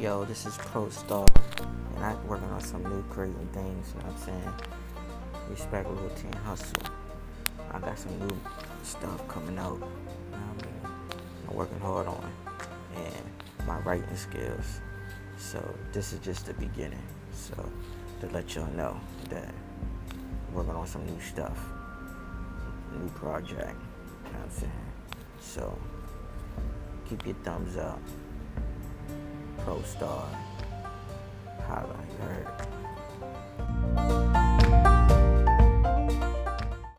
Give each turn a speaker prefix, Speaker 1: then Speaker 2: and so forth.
Speaker 1: Yo, this is Pro Star, and I'm working on some new creative things, you know what I'm saying? Respect routine hustle. I got some new stuff coming out, you know I mean? I'm working hard on, and my writing skills. So, this is just the beginning. So, to let y'all know that I'm working on some new stuff, new project, you know what I'm saying? So, keep your thumbs up. Pro